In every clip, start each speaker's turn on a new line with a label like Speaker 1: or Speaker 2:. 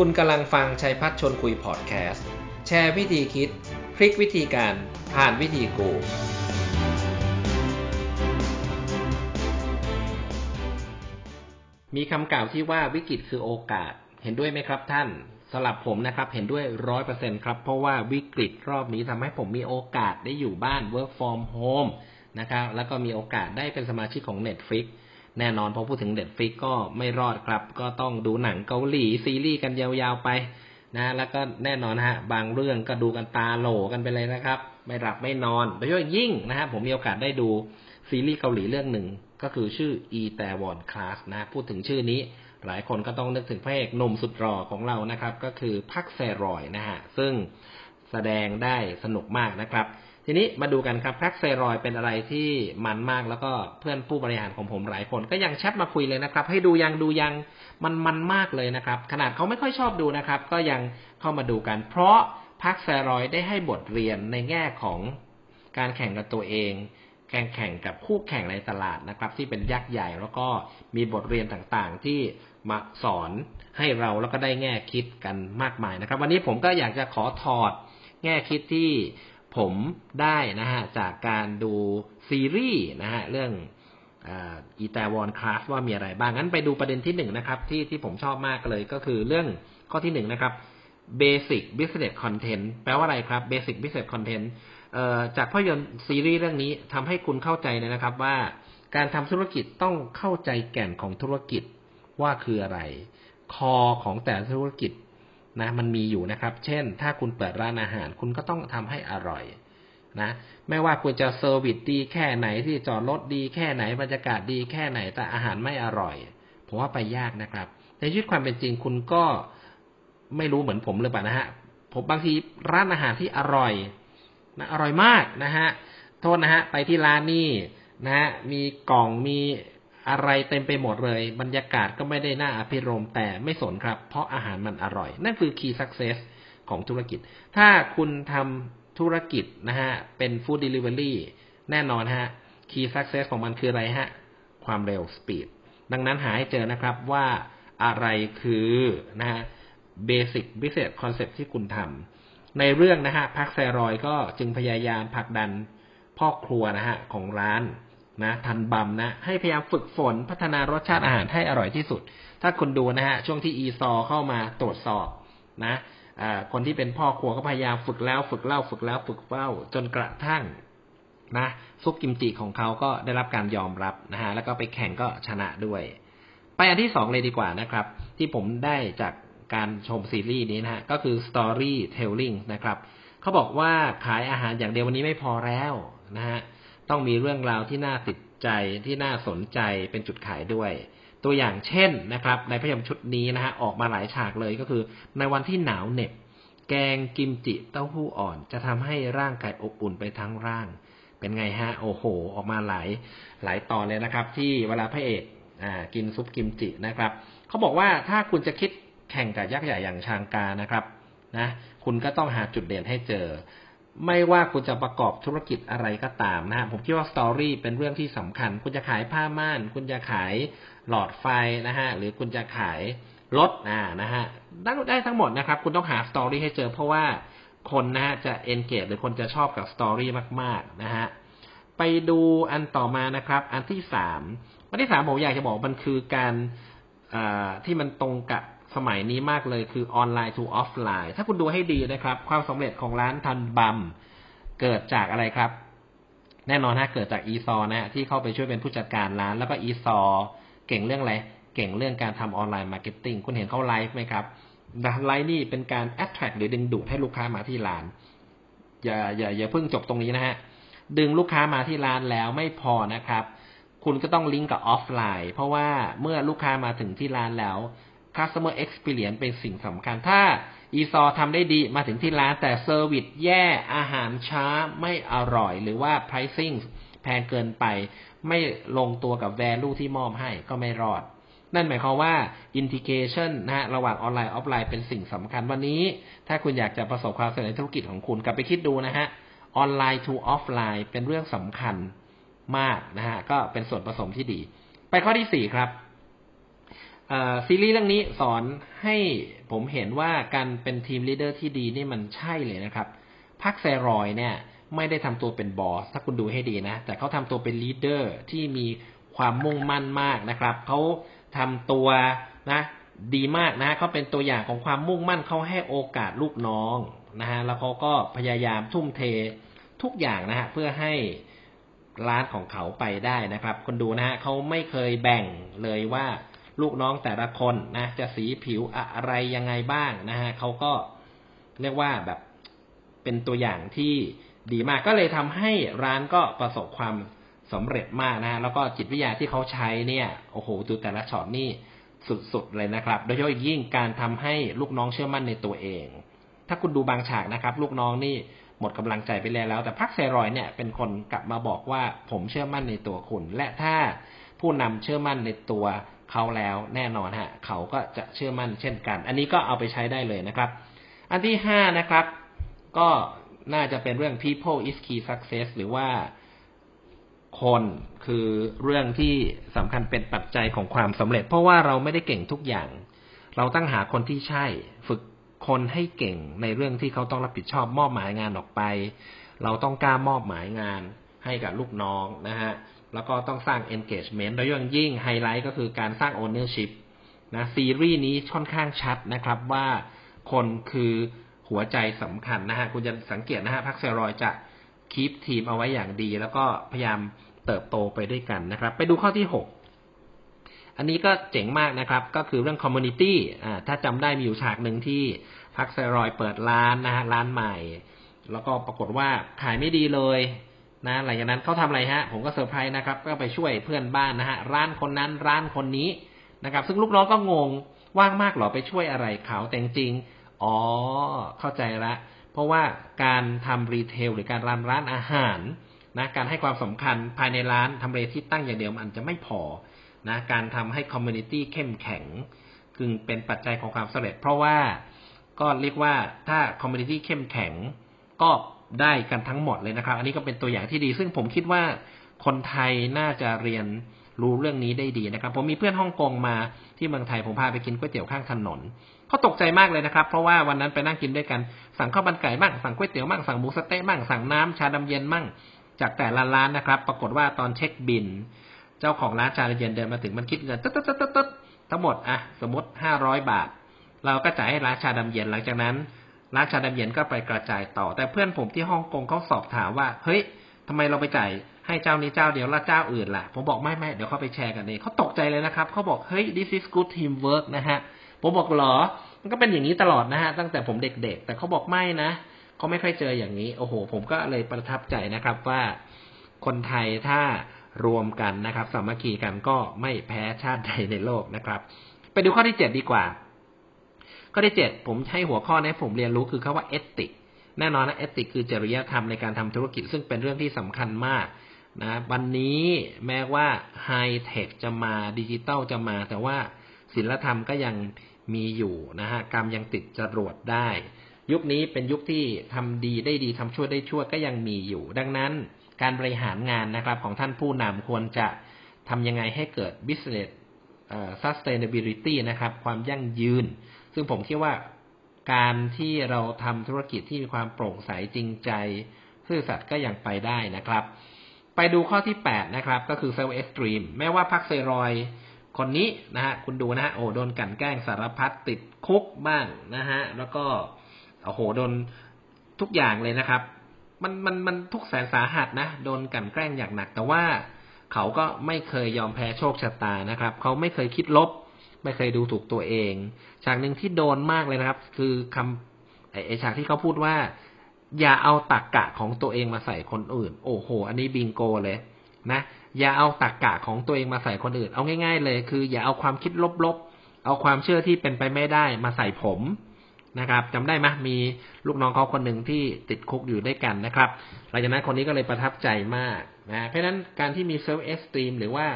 Speaker 1: คุณกำลังฟังชัยพัฒชนคุยพอดแคสต์ แชร์วิธีคิด พลิกวิธีการผ่านวิธีกู มีคำกล่าวที่ว่าวิกฤตคือโอกาส เห็นด้วยไหมครับท่านสำหรับผมนะครับเห็นด้วยร้อยเปอร์เซ็นครับ เพราะว่าวิกฤตรอบนี้ทำให้ผมมีโอกาสได้อยู่บ้าน work from home นะครับแล้วก็มีโอกาสได้เป็นสมาชิกของ Netflix แน่นอนพอพูดถึงเด็ดฟิกก็ไม่รอดครับ ก็ต้องดูหนังเกาหลีซีรีส์กันยาวๆไปนะแล้วก็แน่นอนฮะบางเรื่องก็ดูกันตาโหลกันไปเลยนะครับ ไม่หลับไม่นอนโดยเฉพาะยิ่งนะฮะผมมีโอกาสได้ดูซีรีส์เกาหลีเรื่องหนึ่งก็คือชื่อ e t a w o n Class นะพูดถึงชื่อนี้ หลายคนก็ต้องนึกถึงพระเอกหนุ่มสุดหล่อของเรานะครับ ก็คือพักแซรอยนะฮะซึ่งแสดงได้สนุกมากนะครับ ทีนี้มาดูกันครับแพคเซรอยเป็นอะไรที่มันมากแล้วก็เพื่อนผู้บริหารของผมหลายคน ก็ยังแชทมาคุยเลยนะครับ ให้ดูยังดูยังมันมันมากเลยนะครับ ขนาดเขาไม่ค่อยชอบดูนะครับ ก็ยังเข้ามาดูกัน เพราะพักเซรอยได้ให้บทเรียนในแง่ของการแข่งกับตัวเอง แข่งแข่งกับคู่แข่งในตลาดนะครับ ที่เป็นยักษ์ใหญ่แล้วก็มีบทเรียนต่างๆ ที่มาสอนให้เราแล้วก็ได้แง่คิดกันมากมายนะครับ วันนี้ผมก็อยากจะขอถอดแง่คิดที่ ผมได้นะฮะจากการดูซีรีส์นะฮะเรื่องอีแตวอนคลาสว่ามีอะไรบ้างงั้นไปดูประเด็นที่หนึ่งนะครับ ที่ที่ผมชอบมากเลยก็คือเรื่องข้อที่หนึ่งนะครับ Basic Business Content แปลว่าอะไรครับ Basic Business Content จากภาพยนตร์ซีรีส์เรื่องนี้ทำให้คุณเข้าใจเลยนะครับว่าการทำธุรกิจต้องเข้าใจแก่นของธุรกิจว่าคืออะไร คอของแต่ธุรกิจ นะมันมีอยู่นะครับ เช่น ถ้าคุณเปิดร้านอาหาร คุณก็ต้องทำให้อร่อยนะไม่ว่าคุณจะเซอร์วิสดีแค่ไหนที่จอดรถดีแค่ไหนบรรยากาศดีแค่ไหนแต่อาหารไม่อร่อย ผมว่าไปยากนะครับ ในชีวิตความเป็นจริงคุณก็ไม่รู้เหมือนผมเลยป่ะนะฮะผมบางทีร้านอาหารที่อร่อยนะอร่อยมากนะฮะโทษนะฮะไปที่ร้านนี่นะฮะมีกล่องมี อะไรเต็มไปหมดเลย บรรยากาศก็ไม่ได้น่าอภิรมแต่ไม่สนครับ เพราะอาหารมันอร่อย นั่นคือ key success ของธุรกิจ ถ้าคุณทำธุรกิจนะฮะ เป็น food delivery แน่นอนฮะ key success ของมันคืออะไรฮะ ความเร็ว speed ดังนั้นหาให้เจอนะครับว่าอะไรคือนะฮะ basic business concept ที่คุณทำในเรื่องนะฮะพักแซรอยก็จึงพยายามผลักดันพ่อครัวนะฮะของร้าน นะทันบัมนะ ให้พยายามฝึกฝนพัฒนารสชาติอาหารให้อร่อยที่สุด ถ้าคุณดูนะฮะช่วงที่อีซอเข้ามาตรวจสอบนะคนที่เป็นพ่อครัวก็พยายามฝึกแล้ว ฝึกเล่าฝึกแล้วฝึกเล่าจนกระทั่งนะซุปกิมจิของเขาก็ได้รับการยอมรับนะฮะแล้วก็ไปแข่งก็ชนะด้วย ไปอันที่สองเลยดีกว่านะครับ ที่ผมได้จากการชมซีรีส์นี้นะฮะก็คือ storytelling นะครับเขาบอกว่าขายอาหารอย่างเดียววันนี้ไม่พอแล้วนะฮะ ต้องมีเรื่องราวที่น่าติดใจที่น่าสนใจเป็นจุดขายด้วย ตัวอย่างเช่นนะครับ ในพยมชุดนี้นะฮะออกมาหลายฉากเลยก็คือ ในวันที่หนาวเหน็บ แกงกิมจิเต้าหู้อ่อน จะทำให้ร่างกายอบอุ่นไปทั้งร่าง เป็นไงฮะโอ้โห ออกมาหลายหลายตอนเลยนะครับ ที่เวลาพระเอกอ่ากินซุปกิมจินะครับเขาบอกว่าถ้าคุณจะคิดแข่งกับยักษ์ใหญ่อย่างชางกานะครับนะคุณก็ต้องหาจุดเด่นให้เจอ ไม่ว่าคุณจะประกอบธุรกิจอะไรก็ตามนะฮะผมคิดว่า story เป็นเรื่องที่สำคัญ คุณจะขายผ้าม่าน คุณจะขายหลอดไฟนะฮะหรือคุณจะขายรถอ่านะฮะได้ทั้งหมดนะครับ คุณต้องหา story ให้เจอเพราะว่าคนนะฮะจะ engage หรือคนจะชอบกับ story มาก ๆ นะฮะไปดูอันต่อมานะครับ อันที่สามอันที่สามผมอยากจะบอกมันคือการที่มันตรงกับ สมัยนี้มากเลยคือ online to offline ถ้าคุณดูให้ดีนะครับ ความสำเร็จของร้านทันบัมเกิดจากอะไรครับ แน่นอนฮะเกิดจากอีซอนะที่เข้าไปช่วยเป็นผู้จัดการร้าน แล้วก็อีซอเก่งเรื่องอะไรเก่งเรื่องการทำ online marketing คุณเห็นเขาไลฟ์ไหมครับไลฟ์นี่เป็นการ attract หรือดึงดูดให้ลูกค้ามาที่ร้าน อย่าอย่าอย่าเพิ่งจบตรงนี้นะฮะดึงลูกค้ามาที่ร้านแล้วไม่พอนะครับ คุณก็ต้องลิงก์กับออฟไลน์ เพราะว่าเมื่อลูกค้ามาถึงที่ร้านแล้ว customer experience เป็นสิ่งสำคัญ ถ้าอีซอทำได้ดีมาถึงที่ร้านแต่ service แย่อาหารช้าไม่อร่อย หรือว่า pricing แพงเกินไป ไม่ลงตัวกับ value ที่มอบให้ก็ไม่รอด นั่นหมายความว่า integration นะฮะระหว่างออนไลน์ออฟไลน์เป็นสิ่งสำคัญวันนี้ ถ้าคุณอยากจะประสบความสำเร็จในธุรกิจของคุณกลับไปคิดดูนะฮะออนไลน์ to ออฟไลน์เป็นเรื่องสำคัญมากนะฮะก็เป็นส่วนผสมที่ดี ไปข้อที่สี่ครับ ซีรีส์เรื่องนี้สอนให้ผมเห็นว่าการเป็น team leader ที่ดีนี่มันใช่เลยนะครับพัคแซรอยเนี่ยไม่ได้ทำตัวเป็น boss ถ้าคุณดูให้ดีนะ แต่เขาทำตัวเป็น leader ที่มีความมุ่งมั่นมากนะครับเขาทำตัวนะดีมากนะเขาเป็นตัวอย่างของความมุ่งมั่นเขาให้โอกาสลูกน้องนะฮะแล้วเขาก็พยายามทุ่มเททุกอย่างนะฮะเพื่อให้ร้านของเขาไปได้นะครับ คนดูนะฮะเขาไม่เคยแบ่งเลยว่า ลูกน้องแต่ละคนนะจะสีผิวอะไรยังไงบ้างนะฮะเขาก็เรียกว่าแบบเป็นตัวอย่างที่ดีมากก็เลยทำให้ร้านก็ประสบความสำเร็จมากนะแล้วก็จิตวิทยาที่เขาใช้เนี่ยโอ้โหดูแต่ละช็อตนี่สุดๆเลยนะครับ โดยเฉพาะยิ่งการทำให้ลูกน้องเชื่อมั่นในตัวเอง ถ้าคุณดูบางฉากนะครับ ลูกน้องนี่หมดกำลังใจไปแล้ว แต่พักเซรอยเนี่ยเป็นคนกลับมาบอกว่าผมเชื่อมั่นในตัวคุณ และถ้าผู้นำเชื่อมั่นในตัว เขาแล้วแน่นอนฮะเขาก็จะเชื่อมั่นเช่นกัน อันนี้ก็เอาไปใช้ได้เลยนะครับ อันที่ห้านะครับ ก็น่าจะเป็นเรื่อง people is key success หรือว่าคนคือเรื่องที่สำคัญเป็นปัจจัยของความสำเร็จ เพราะว่าเราไม่ได้เก่งทุกอย่าง เราตั้งหาคนที่ใช่ ฝึกคนให้เก่งในเรื่องที่เขาต้องรับผิดชอบมอบหมายงานออกไป เราต้องกล้ามอบหมายงานให้กับลูกน้องนะฮะ แล้วก็ต้องสร้าง engagement โดยยิ่งไฮไลท์ก็คือการสร้าง ownership นะซีรีส์นี้ค่อนข้างชัดนะครับว่าคนคือหัวใจสำคัญนะฮะคุณจะสังเกตนะฮะพัคแซรอยจะ keep ทีมเอาไว้อย่างดี แล้วก็พยายามเติบโตไปด้วยกันนะครับ ไปดูข้อที่หกอันนี้ก็เจ๋งมากนะครับ ก็คือเรื่อง community อ่าถ้าจำได้มีอยู่ฉากหนึ่งที่พัคแซรอยเปิดร้านนะฮะร้านใหม่ แล้วก็ปรากฏว่าขายไม่ดีเลย นะหลังจากนั้นเขาทำอะไรฮะ ผมก็เซอร์ไพรส์นะครับ ก็ไปช่วยเพื่อนบ้านนะฮะ ร้านคนนั้นร้านคนนี้นะครับ ซึ่งลูกน้องก็งงว่างมากหรอไปช่วยอะไรเขาแต่จริงอ๋อ เข้าใจละ เพราะว่าการทำ retail หรือการ run ร้านอาหารนะการให้ความสำคัญภายในร้านทำเลที่ตั้งอย่างเดียวมันจะไม่พอนะการทำให้ community เข้มแข็งคือเป็นปัจจัยของความสำเร็จ เพราะว่าก็เรียกว่าถ้า community เข้มแข็ง ก็ได้กันทั้งหมดเลยนะครับ อันนี้ก็เป็นตัวอย่างที่ดี ซึ่งผมคิดว่าคนไทยน่าจะเรียนรู้เรื่องนี้ได้ดีนะครับ ผมมีเพื่อนฮ่องกงมาที่เมืองไทยผมพาไปกินก๋วยเตี๋ยวข้างถนนเขาตกใจมากเลยนะครับ เพราะว่าวันนั้นไปนั่งกินด้วยกัน สั่งข้าวมันไก่บ้างสั่งก๋วยเตี๋ยวบ้างสั่งหมูสเต๊ะบ้างสั่งน้ำชาดำเย็นบ้างจากแต่ละร้านนะครับ ปรากฏว่าตอนเช็คบิน เจ้าของร้านชาดำเย็นเดินมาถึงมันคิดเงินตึ๊ดตึ๊ดตึ๊ดตึ๊ดทั้งหมดอะสมมติห้าร้อยบาท เราก็จ่ายให้ร้านชาดำเย็นหลังจากนั้น ร้านชาดำเย็นก็ไปกระจายต่อ แต่เพื่อนผมที่ฮ่องกงเขาสอบถามว่า เฮ้ยทำไมเราไปจ่ายให้เจ้านี้เจ้าเดียวแล้วเจ้าอื่นล่ะ ผมบอกไม่ไม่เดี๋ยวเขาไปแชร์กันเองเขาตกใจเลยนะครับเขาบอกเฮ้ย this is good teamwork นะฮะผมบอกหรอ มันก็เป็นอย่างนี้ตลอดนะฮะตั้งแต่ผมเด็กๆ แต่เขาบอกไม่นะเขาไม่ค่อยเจออย่างนี้ โอ้โห ผมก็เลยประทับใจนะครับว่าคนไทยถ้ารวมกันนะครับสามัคคีกันก็ไม่แพ้ชาติใดในโลกนะครับ ไปดูข้อที่เจ็ดดีกว่า ข้อที่เจ็ดผมให้หัวข้อนี้ผมเรียนรู้คือคาว่าเอติกแน่นอนนะเอติกคือจริยธรรมในการทำธุรกิจซึ่งเป็นเรื่องที่สำคัญมากนะวันนี้แม้ว่าไฮเทคจะมาดิจิตอลจะมา แต่ว่าศิลธรรมก็ยังมีอยู่นะฮะกรรมยังติดจรวดได้ ยุคนี้เป็นยุคที่ทำดีได้ดีทำชั่วได้ชั่วก็ยังมีอยู่ ดังนั้นการบริหารงานนะครับของท่านผู้นำควรจะทำยังไงให้เกิด business sustainability นะครับ ความยั่งยืน ซึ่งผมคิดว่าการที่เราทำธุรกิจที่มีความโปร่งใสจริงใจ ซื่อสัตย์ก็ยังไปได้นะครับ ไปดูข้อที่แปดนะครับ ก็คือ self-esteem แม้ว่าพัคแซรอยคนนี้นะฮะคุณดูนะฮะโอ้โดนกลั่นแกล้งสารพัดติดคุกบ้างนะฮะแล้วก็โอ้โหโดนทุกอย่างเลยนะครับ มันมันมันทุกแสนสาหัสนะโดนกลั่นแกล้งอย่างหนัก แต่ว่าเขาก็ไม่เคยยอมแพ้โชคชะตานะครับ เขาไม่เคยคิดลบ ไม่เคยดูถูกตัวเอง ฉากหนึ่งที่โดนมากเลยนะครับ คือคำไอ้ฉากที่เขาพูดว่า อย่าเอาตรรกะของตัวเองมาใส่คนอื่น โอ้โห อันนี้บิงโกเลยนะอย่าเอาตรรกะของตัวเองมาใส่คนอื่น เอาง่าย ๆ เลย คือ อย่าเอาความคิดลบๆ เอาความเชื่อที่เป็นไปไม่ได้มาใส่ผมนะครับจำได้ไหมมีลูกน้องเขาคนหนึ่งที่ติดคุกอยู่ด้วยกันนะครับ หลังจากนั้นคนนี้ก็เลยประทับใจมากนะเพราะฉะนั้นการที่มี self-esteem หรือว่า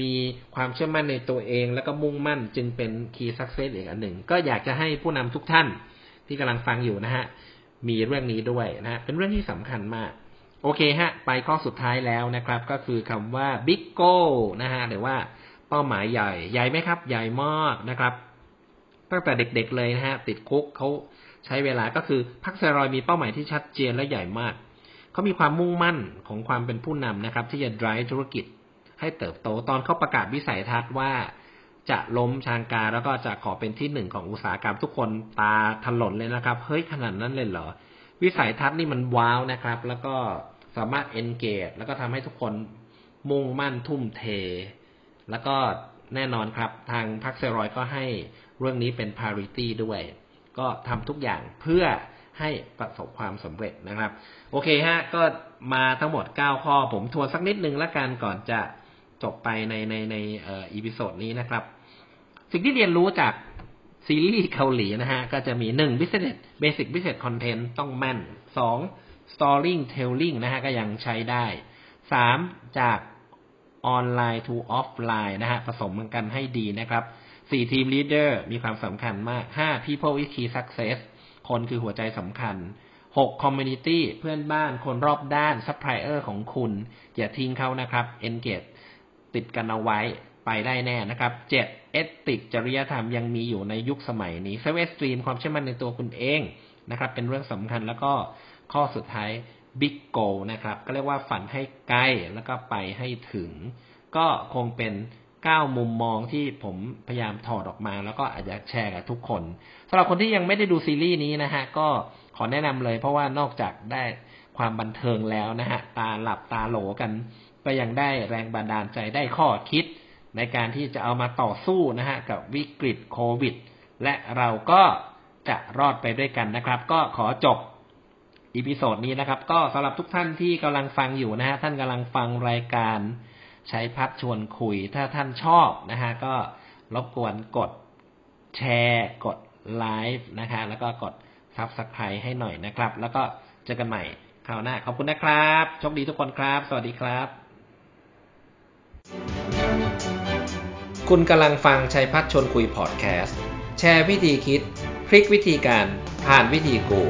Speaker 1: มีความเชื่อมั่นในตัวเอง แล้วก็มุ่งมั่นจึงเป็นคีย์สักเซสอีกอันหนึ่ง ก็อยากจะให้ผู้นำทุกท่านที่กำลังฟังอยู่นะฮะมีเรื่องนี้ด้วยนะฮะเป็นเรื่องที่สำคัญมาก โอเคฮะ ไปข้อสุดท้ายแล้วนะครับ ก็คือคำว่า big goal นะฮะหรือว่าเป้าหมายใหญ่ใหญ่ไหมครับ ใหญ่มากนะครับตั้งแต่เด็กๆเลยนะฮะติดคุกเขาใช้เวลาก็คือพักเซรอยมีเป้าหมายที่ชัดเจนและใหญ่มากเขามีความมุ่งมั่นของความเป็นผู้นำนะครับ ที่จะ drive ธุรกิจ ให้เติบโตตอนเขาประกาศวิสัยทัศน์ว่าจะล้มชางกาแล้วก็จะขอเป็นที่หนึ่งของอุตสาหกรรมทุกคนตาถลนเลยนะครับ เฮ้ยขนาดนั้นเลยเหรอ วิสัยทัศน์นี่มันว้าวนะครับ แล้วก็สามารถ engage แล้วก็ทำให้ทุกคนมุ่งมั่นทุ่มเท แล้วก็แน่นอนครับ ทางพรรคเซรอยก็ให้เรื่องนี้เป็น parity ด้วย ก็ทำทุกอย่างเพื่อให้ประสบความสำเร็จนะครับ โอเคฮะ ก็มาทั้งหมด 9 ข้อผมทวนสักนิดนึงละกันก่อนจะ จบไปในในในเอ่อ episode นี้นะครับ สิ่งที่เรียนรู้จากซีรีส์เกาหลีนะฮะ ก็จะมีหนึ่ง business basic business content ต้องแม่นสอง storytelling นะฮะ ก็ยังใช้ได้สามจากออนไลน์ to ออฟไลน์นะฮะ ผสมกันให้ดีนะครับสี่ team leader มีความสำคัญมากห้า people is key success คนคือหัวใจสำคัญหก community เพื่อนบ้านคนรอบด้าน supplier ของคุณ อย่าทิ้งเขานะครับ engage ติดกันเอาไว้ไปได้แน่นะครับเจ็ด ethic จริยธรรมยังมีอยู่ในยุคสมัยนี้เซเวสตรีมความเชื่อมั่นในตัวคุณเองนะครับ เป็นเรื่องสำคัญแล้วก็ข้อสุดท้าย big goal นะครับ ก็เรียกว่าฝันให้ไกลแล้วก็ไปให้ถึง ก็คงเป็นเก้ามุมมองที่ผมพยายามถอดออกมา แล้วก็อาจจะแชร์กับทุกคนสำหรับคนที่ยังไม่ได้ดูซีรีส์นี้นะฮะก็ขอแนะนำเลยเพราะว่านอกจากได้ ความบันเทิงแล้วนะฮะตาหลับตาโหลกัน ก็ยังได้แรงบันดาลใจได้ข้อคิด ในการที่จะเอามาต่อสู้นะฮะกับวิกฤตโควิด และเราก็จะรอดไปด้วยกันนะครับ ก็ขอจบ episode นี้นะครับ ก็สำหรับทุกท่านที่กำลังฟังอยู่นะฮะท่านกำลังฟังรายการชัยพัชร์ชวนคุย ถ้าท่านชอบนะฮะก็รบกวนกดแชร์ กดไลก์นะฮะแล้วก็กด subscribe ให้หน่อยนะครับ แล้วก็เจอกันใหม่ คราวหน้าขอบคุณนะครับโชคดีทุกคนครับ สวัสดีครับ คุณกำลังฟังชัยพัชร์ชวนคุยพอดแคสต์ แชร์วิธีคิด พลิกวิธีการ ผ่านวิธีกู